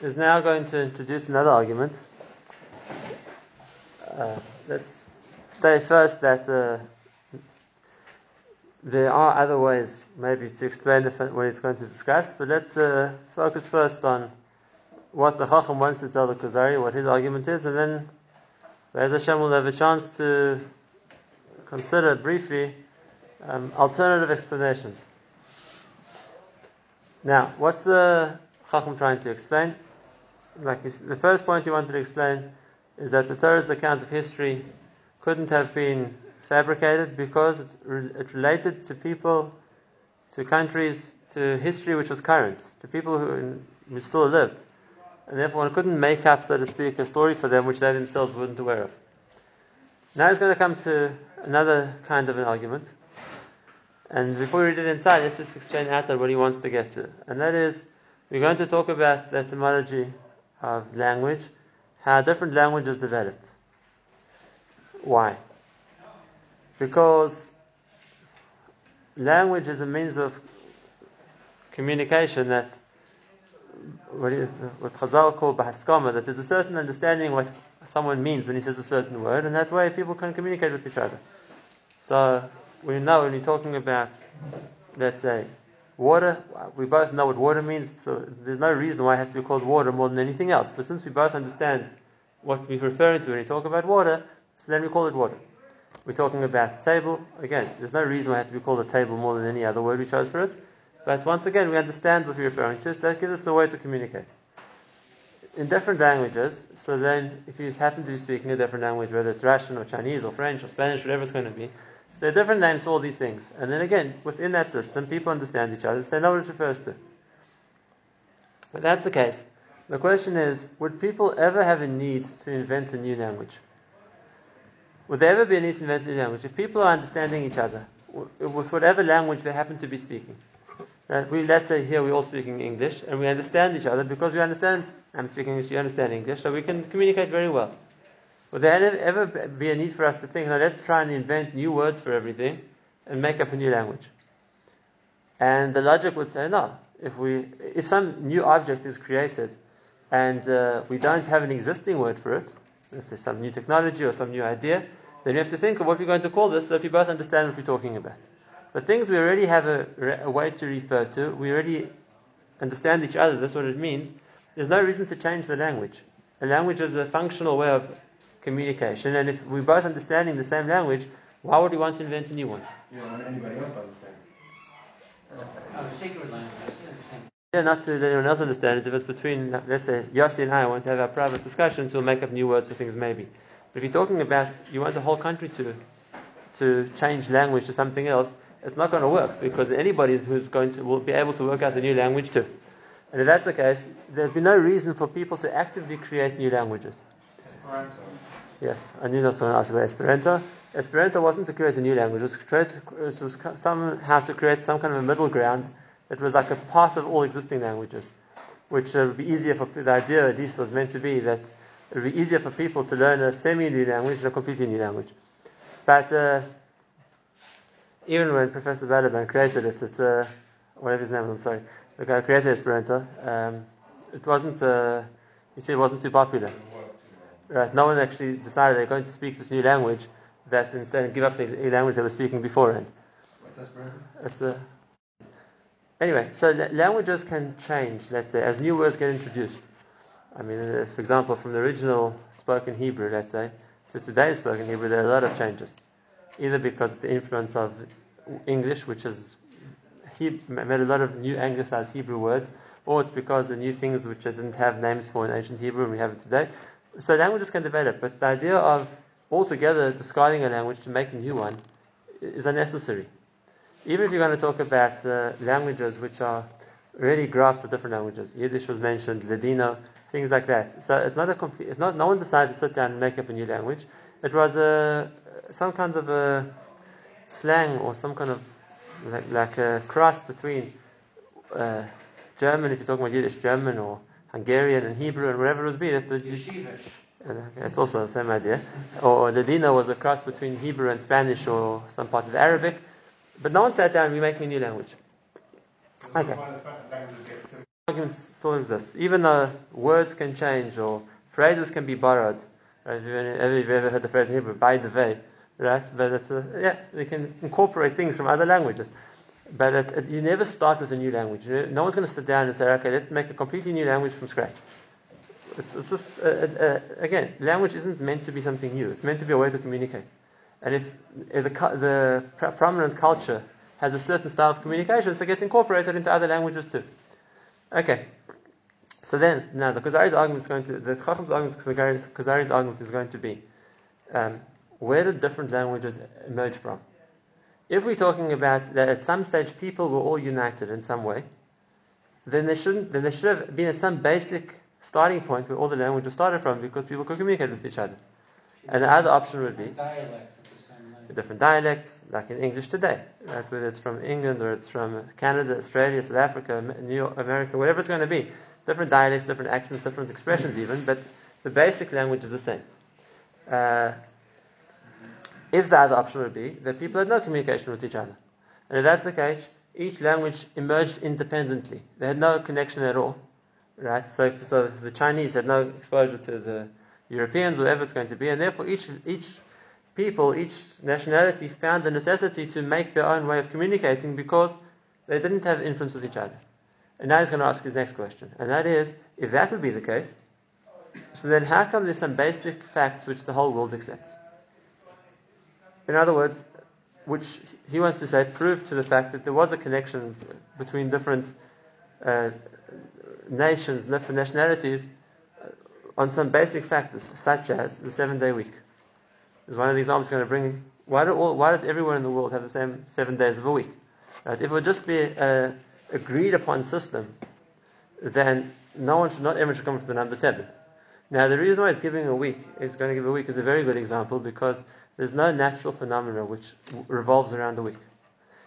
is now going to introduce another argument. Uh, let's say first that uh, there are other ways maybe to explain the, what he's going to discuss, but let's uh, focus first on what the Chacham wants to tell the Kuzari, what his argument is, and then Be'ez Hashem will have a chance to consider briefly um, alternative explanations. Now, what's the Chacham trying to explain? Like the first point he wanted to explain is that the Torah's account of history couldn't have been fabricated because it, it related to people, to countries, to history which was current, to people who, who still lived. And therefore one couldn't make up, so to speak, a story for them which they themselves weren't aware of. Now he's going to come to another kind of an argument. And before we read it inside, let's just explain outside what he wants to get to. And that is, we're going to talk about the etymology of language, how different languages developed. Why? Because language is a means of communication that what, is, what Chazal call bahaskama, that there's a certain understanding what someone means when he says a certain word, and that way people can communicate with each other. So we know when we're talking about, let's say, water, we both know what water means, so there's no reason why it has to be called water more than anything else. But since we both understand what we're referring to when we talk about water, so then we call it water. We're talking about a table, again, there's no reason why it has to be called a table more than any other word we chose for it. But once again, we understand what we're referring to, so that gives us a way to communicate. In different languages, so then if you happen to be speaking a different language, whether it's Russian or Chinese or French or Spanish, whatever it's going to be, there are different names for all these things. And then again, within that system, people understand each other, so they know what it refers to. But that's the case. The question is, would people ever have a need to invent a new language? Would there ever be a need to invent a new language? If people are understanding each other, with whatever language they happen to be speaking, Right? We, let's say here we're all speaking English and we understand each other because we understand, I'm speaking English, you understand English, so we can communicate very well. Would there ever be a need for us to think, now let's try and invent new words for everything and make up a new language? And the logic would say, no. If we, if some new object is created and uh, we don't have an existing word for it, let's say some new technology or some new idea, then we have to think of what we're going to call this so that we both understand what we're talking about. But things we already have a, a, way to refer to, we already understand each other, that's what it means. There's no reason to change the language. A language is a functional way of communication, and if we're both understanding the same language, why would we want to invent a new one? You don't want anybody else to understand. Oh, sacred language. Yeah, not to let anyone else understand. If it's between, let's say, Yossi and I want to have our private discussions, we'll make up new words for things maybe. But if you're talking about, you want the whole country to, to change language to something else, it's not going to work because anybody who's going to will be able to work out a new language too. And if that's the case, there'd be no reason for people to actively create new languages. Esperanto. Yes, I knew that someone asked about Esperanto. Esperanto wasn't to create a new language; it was, create, it was somehow to create some kind of a middle ground that was like a part of all existing languages, which uh, would be easier for the idea, at least, was meant to be that it would be easier for people to learn a semi-new language than a completely new language. But uh, even when Professor Balaban created it, uh, whatever his name is, I'm sorry, the guy who created Esperanto, um, it wasn't, uh, you see, it wasn't too popular. Right? No one actually decided they're going to speak this new language that instead give up the language they were speaking beforehand. It's uh, anyway, so languages can change, let's say, as new words get introduced. I mean, uh, for example, from the original spoken Hebrew, let's say, to today's spoken Hebrew, there are a lot of changes either because of the influence of English, which has he made a lot of new anglicized Hebrew words, or it's because the new things which didn't have names for in ancient Hebrew and we have it today. So languages can develop, but the idea of altogether discarding a language to make a new one is unnecessary. Even if you're going to talk about uh, languages which are really grafts of different languages, Yiddish was mentioned, Ladino, things like that. So it's not a complete. It's not. No one decided to sit down and make up a new language. It was a some kind of a slang or some kind of like, like a cross between uh, German, if you're talking about Yiddish, German or Hungarian and Hebrew and whatever it would be. That the, uh, it's also the same idea. Or Ladino was a cross between Hebrew and Spanish or some parts of Arabic. But no one sat down, we're making a new language. Okay. argument still exists, even though words can change or phrases can be borrowed. Right? Have you ever, have you ever heard the phrase in Hebrew, by the way? Right? But it's a, yeah, we can incorporate things from other languages. But it, it, you never start with a new language. No one's going to sit down and say, okay, let's make a completely new language from scratch. It's, it's just, uh, uh, again, language isn't meant to be something new. It's meant to be a way to communicate. And if, if the, the pr- prominent culture has a certain style of communication, so it gets incorporated into other languages too. Okay. So then, now the Kuzari's argument is going to, the Chacham's argument, Kuzari's, Kuzari's argument is going to be, um, where did different languages emerge from? If we're talking about that at some stage people were all united in some way, then there shouldn't, then there should have been some basic starting point where all the languages started from because people could communicate with each other. And the other option would be Dialects at the same level. different dialects, like in English today, right? whether it's from England or it's from Canada, Australia, South Africa, New York, America, whatever it's going to be. Different dialects, different accents, different expressions, even, but the basic language is the same. Uh, if the other option would be that people had no communication with each other, and if that's the case, each language emerged independently. They had no connection at all, right? So, so the Chinese had no exposure to the Europeans, or whatever it's going to be, and therefore each each people, each nationality found the necessity to make their own way of communicating because they didn't have influence with each other. And now he's going to ask his next question, and that is, if that would be the case, so then how come there's some basic facts which the whole world accepts? In other words, which he wants to say prove to the fact that there was a connection between different uh, nations, different nationalities, uh, on some basic factors, such as the seven-day week. Is one of the examples going to bring. Why, do all, why does everyone in the world have the same seven days of a week? Right? If it would just be a agreed upon system, then no one should not everyone should come with the number seven. Now, the reason why he's giving a week, he's going to give a week, is a very good example because there's no natural phenomena which revolves around the week.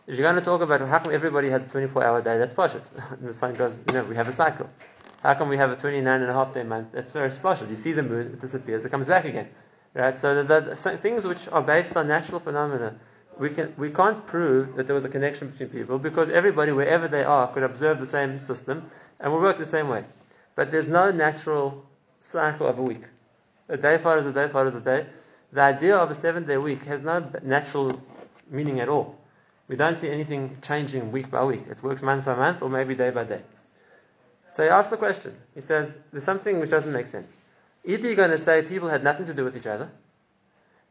If you're going to talk about how come everybody has a 24 hour day, that's partial. the sun goes, you know, we have a cycle. How come we have a 29 and a half day month? That's very partial. You see the moon, it disappears, it comes back again. Right? So the, the, the things which are based on natural phenomena, we, can, we can't prove that there was a connection between people because everybody, wherever they are, could observe the same system and will work the same way. But there's no natural cycle of a week. A day follows a day follows a day. The idea of a seven day week has no natural meaning at all. We don't see anything changing week by week. It works month by month or maybe day by day. So he asks the question. He says, there's something which doesn't make sense. Either you're going to say people had nothing to do with each other,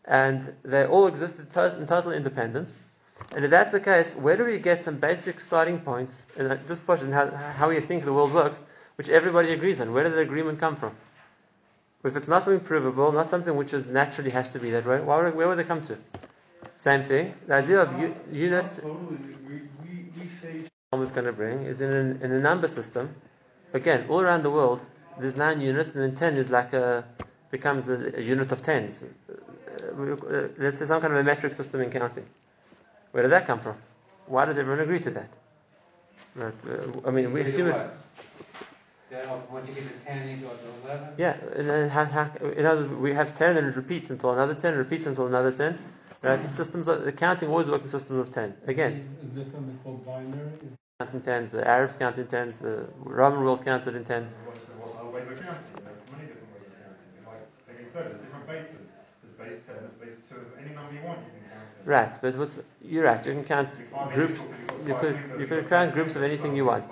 and they all existed in total independence, and if that's the case, where do we get some basic starting points, and just question how, how we think the world works, which everybody agrees on? Where did the agreement come from? If it's not something provable, not something which is naturally has to be that way, why would, where would they come to? Same thing. The idea of u- units Totally, we, we, we say I'm going to bring is in, an, in a number system. Again, all around the world, there's nine units, and then ten is like a becomes a, a unit of tens. Uh, uh, let's say some kind of a metric system in counting. Where did that come from? Why does everyone agree to that? Right, uh, I mean, we assume it. Then once you get to ten, you go to eleven. Yeah, and then how, how, in other, we have ten and it repeats until another ten, repeats until another ten. Right? The systems, of, the counting always works in systems of ten. Again, Is this something called binary? count in tens. The Arabs count in tens. The Roman world counted in tens. What's, what's other ways of counting? There's many different ways of counting. Like Timmy said, there's different bases. There's base 10, there's base 2. Any number you want, you can count it. Right, but what's, you're right. You can count If you find groups. You could you could count groups of anything you want.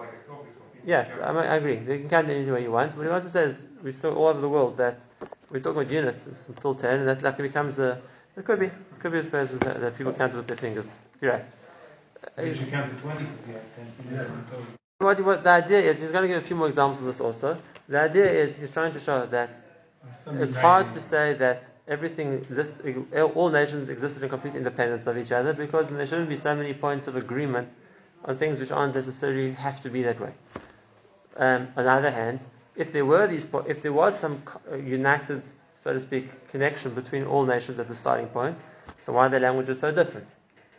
Yes. I, mean, I agree. They can count it any way you want. But he also says we saw all over the world that we're talking about units. It's until ten, and that like it becomes a. It could be. It could be as far that, that people count with their fingers. You're right. You should count to 20 because you have 10 fingers. What, what the idea is, he's going to give a few more examples of this also. The idea is he's trying to show that it's hard to say that everything, this, all nations existed in complete independence of each other because there shouldn't be so many points of agreement on things which aren't necessarily have to be that way. Um, on the other hand, if there were these, if there was some uh, united, so to speak, connection between all nations at the starting point, so why are their languages so different?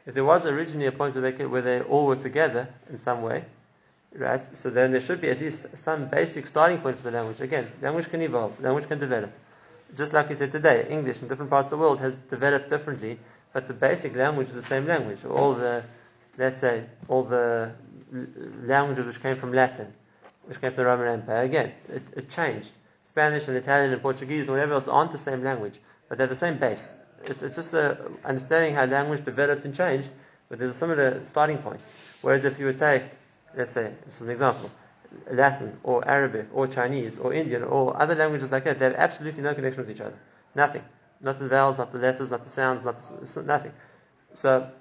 If there was originally a point where they, could, where they all were together in some way, right? So then there should be at least some basic starting point for the language. Again, language can evolve, language can develop. Just like we said today, English in different parts of the world has developed differently, but the basic language is the same language. All the, let's say, all the languages which came from Latin, which came from the Roman Empire. Again, it, it changed. Spanish and Italian and Portuguese and whatever else aren't the same language, but they're the same base. It's, it's just the understanding how language developed and changed, but there's a similar starting point. Whereas if you would take, let's say, is an example, Latin or Arabic or Chinese or Indian or other languages like that, they have absolutely no connection with each other. Nothing. Not the vowels, not the letters, not the sounds, not the, nothing. So,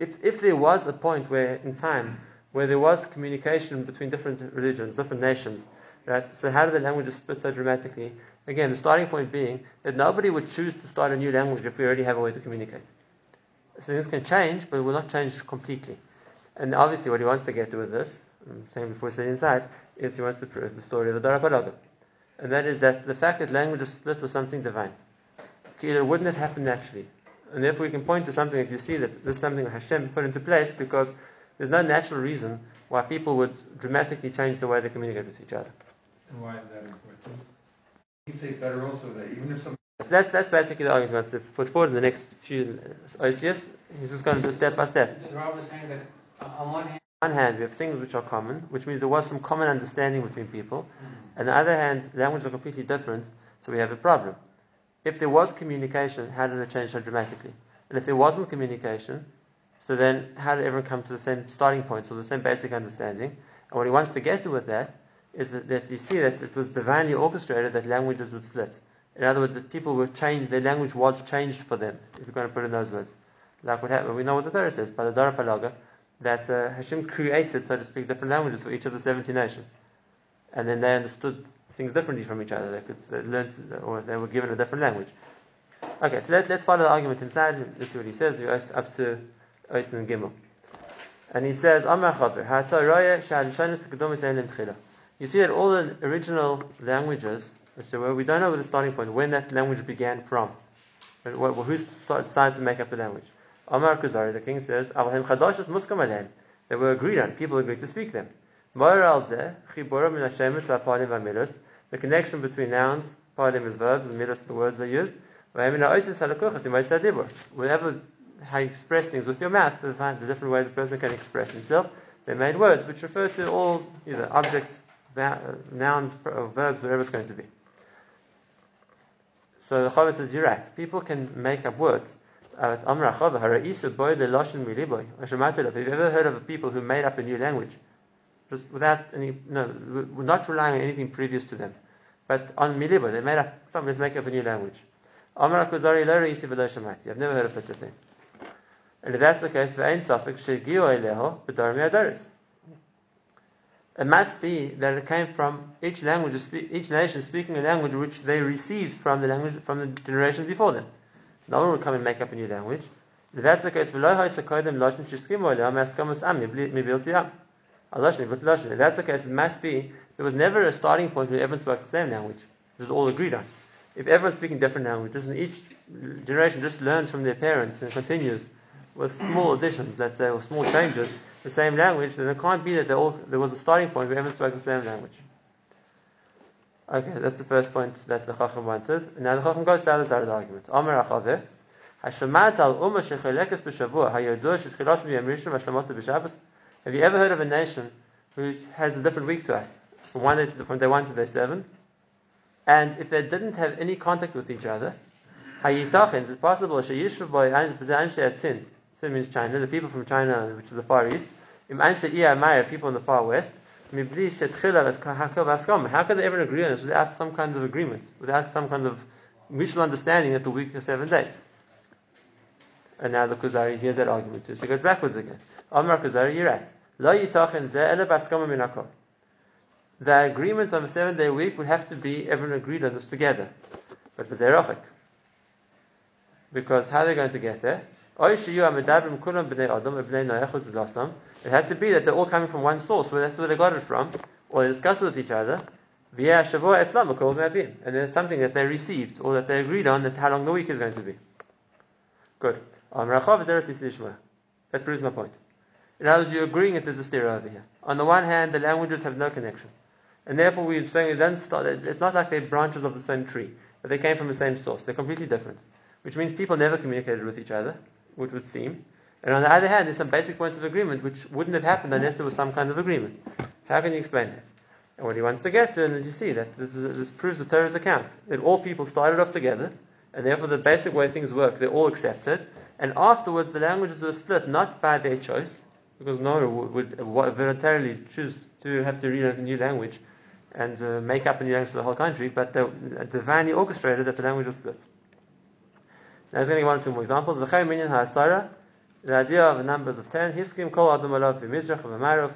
if, if there was a point where, in time, where there was communication between different religions, different nations, right? So how did the languages split so dramatically? Again, the starting point being that nobody would choose to start a new language if we already have a way to communicate. So things can change, but it will not change completely. And obviously, what he wants to get to with this, I'm saying before we sit inside, is he wants to prove the story of the Dor Haflagah. And that is that the fact that languages split was something divine. It wouldn't have happened naturally. And therefore, we can point to something if you see that this is something Hashem put into place because there's no natural reason why people would dramatically change the way they communicate with each other. And why is that important? You can say better also that even if some So that's, that's basically the argument he wants to put forward in the next few OCS. He's just going to do step by step. The Rav was saying that on one hand, On one hand, we have things which are common, which means there was some common understanding between people. Mm-hmm. On the other hand, languages are completely different, so we have a problem. If there was communication, how did it change so dramatically? And if there wasn't communication, so then how did everyone come to the same starting point, so the same basic understanding? And what he wants to get to with that is that, you see that it was divinely orchestrated that languages would split. In other words, that people were changed, their language was changed for them, if you're going to put it in those words. Like what happened, we know what the Torah says, by the Dor Haflagah, that uh, Hashem created, so to speak, different languages for each of the 70 nations. And then they understood things differently from each other. They could learn, or they were given a different language. Okay, so let, let's follow the argument inside. Let's see what he says. We're up to Gimel. And he says, You see that all the original languages, which there were, we don't know the starting point, when that language began from. Who decided to make up the language? Amar Kuzari, the king says, They were agreed on, people agreed to speak them. The connection between nouns, palim is verbs, and milos the words they used. Whatever how you express things with your mouth, the different ways a person can express himself. They made words which refer to all either objects, nouns, verbs, whatever it's going to be. So the Chaver says, you're right. People can make up words. Have you ever heard of people who made up a new language? Just without any, no, not relying on anything previous to them. But on Milibo, they made up, some let's make up a new language. I've never heard of such a thing. And if that's the case, it must be that it came from each language, each nation speaking a language which they received from the language from the generation before them. No one would come and make up a new language. If that's the case, if that's the case, it must be there was never a starting point where everyone spoke the same language. It was all agreed on. If everyone's speaking different languages and each generation just learns from their parents and continues with small additions, let's say, or small changes, the same language, then it can't be that all, there was a starting point where everyone spoke the same language. Okay, that's the first point that the Chacham wanted. Now the Chacham goes to the other side of the argument. Hashemat al shechelekes b'shavua hayodur rishon Have you ever heard of a nation who has a different week to us, from one day to from day one to day seven? And if they didn't have any contact with each other, hayitachens, it's possible sheyishvu boy anshe sin. Sin means China, the people from China, which is the Far East. People in the Far West. How could they ever agree on this without some kind of agreement, without some kind of mutual understanding that the week is seven days? And now the Kuzari hears that argument too. So he goes backwards again. Amar Kuzari, you're right. The agreement on a seven day week would have to be everyone agreed on this together. But. Because how are they going to get there? It had to be that they're all coming from one source, where that's where they got it from, or they discussed it with each other. And then it's something that they received, or that they agreed on, that how long the week is going to be. Good. That proves my point. In other words, you're agreeing that there's a stirah over here. On the one hand, the languages have no connection. And therefore, we're saying it start, it's not like they're branches of the same tree, but they came from the same source. They're completely different. Which means people never communicated with each other which would seem. And on the other hand, there's some basic points of agreement which wouldn't have happened unless there was some kind of agreement. How can you explain that? And what he wants to get to, and as you see, that this, is, this proves the Torah's account, that all people started off together, and therefore the basic way things work, they're all accepted, and afterwards the languages were split not by their choice, because no one would, voluntarily choose to have to read a new language and uh, make up a new language for the whole country, but they divinely orchestrated that the language was split. Now, there's going to be one or two more examples. Minyan ha'asara, the idea of the numbers of ten. Hiskim kol adam alav v'mizrach v'marov.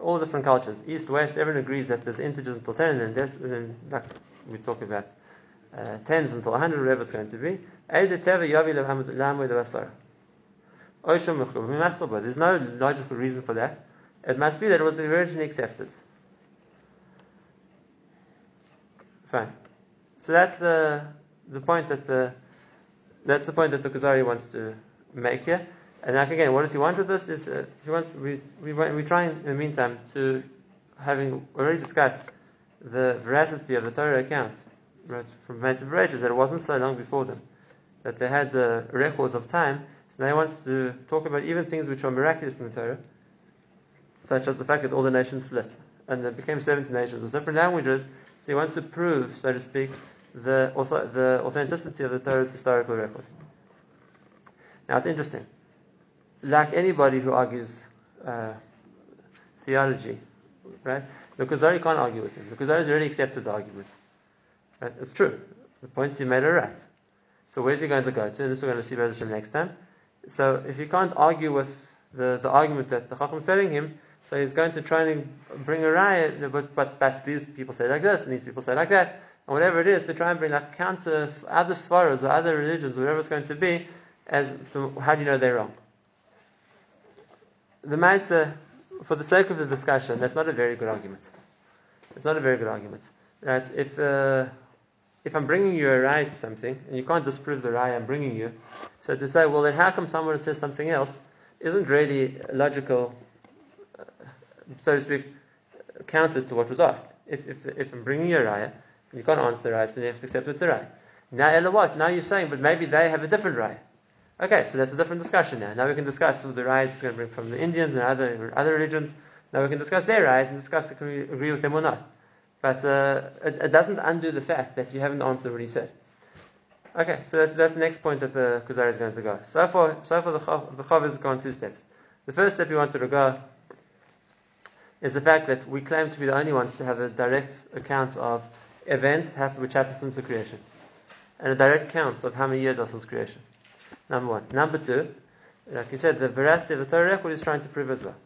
All different cultures, east, west, everyone agrees that there's integers until ten, and then, and then we talk about uh, tens until 100, whatever it's going to be. There's no logical reason for that. It must be that it was originally accepted. Fine. So that's the the point that the that's the point that the Kuzari wants to make here. And now again, what does he want with this? Is uh, he wants we we we're trying in the meantime to having already discussed the veracity of the Torah account right, from Mesa Bereshit that it wasn't so long before them that they had uh, records of time. So now he wants to talk about even things which are miraculous in the Torah, such as the fact that all the nations split and there became 70 nations with different languages. So he wants to prove, so to speak, the, the authenticity of the Torah's historical record. Now it's interesting. Like anybody who argues uh, theology, right? The Kuzari can't argue with him. The Kuzari has already accepted the argument. Right? It's true. The points he made are right. So where's he going to go to? And this we're going to see about next time. So if you can't argue with the, the argument that the Chacham is telling him, so he's going to try and bring a riot, but, but, but these people say like this, and these people say like that, whatever it is, to try and bring like counter other svaras or other religions, whatever it's going to be, as so how do you know they're wrong? The Maisa, for the sake of the discussion, that's not a very good argument. It's not a very good argument. Right? If uh, if I'm bringing you a raya to something, and you can't disprove the raya I'm bringing you, so to say, well, then how come someone says something else, isn't really logical, uh, so to speak, counter to what was asked. If, if, if I'm bringing you a raya, you can't answer the raya, so you have to accept it's a raya. Now, Ella what? Now you're saying, but maybe they have a different raya. Okay, so that's a different discussion now. Now we can discuss the rayas is going to from the Indians and other other religions. Now we can discuss their rayas and discuss if we agree with them or not. But uh, it, it, doesn't undo the fact that you haven't answered what he said. Okay, so that's, that's the next point that the Kuzari is going to go. So far, so far the Chav, the has gone two steps. The first step he wanted to go is the fact that we claim to be the only ones to have a direct account of events which happened since the creation, and a direct count of how many years are since creation. Number one. Number two, like you said, the veracity of the Torah record is trying to prove as well.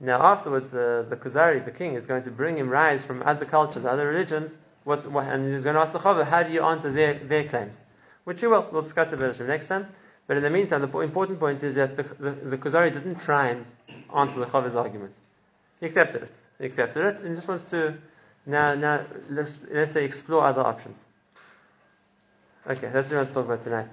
Now, afterwards, the, the Kuzari, the king, is going to bring him rise from other cultures, other religions, what, and he's going to ask the Chaver, how do you answer their, their claims? Which you will. We'll discuss it later next time. But in the meantime, the important point is that the, the, the Kuzari didn't try and answer the Chaver's argument. He accepted it. He accepted it and just wants to now, now let's, let's say explore other options. Okay, that's what we want to talk about tonight.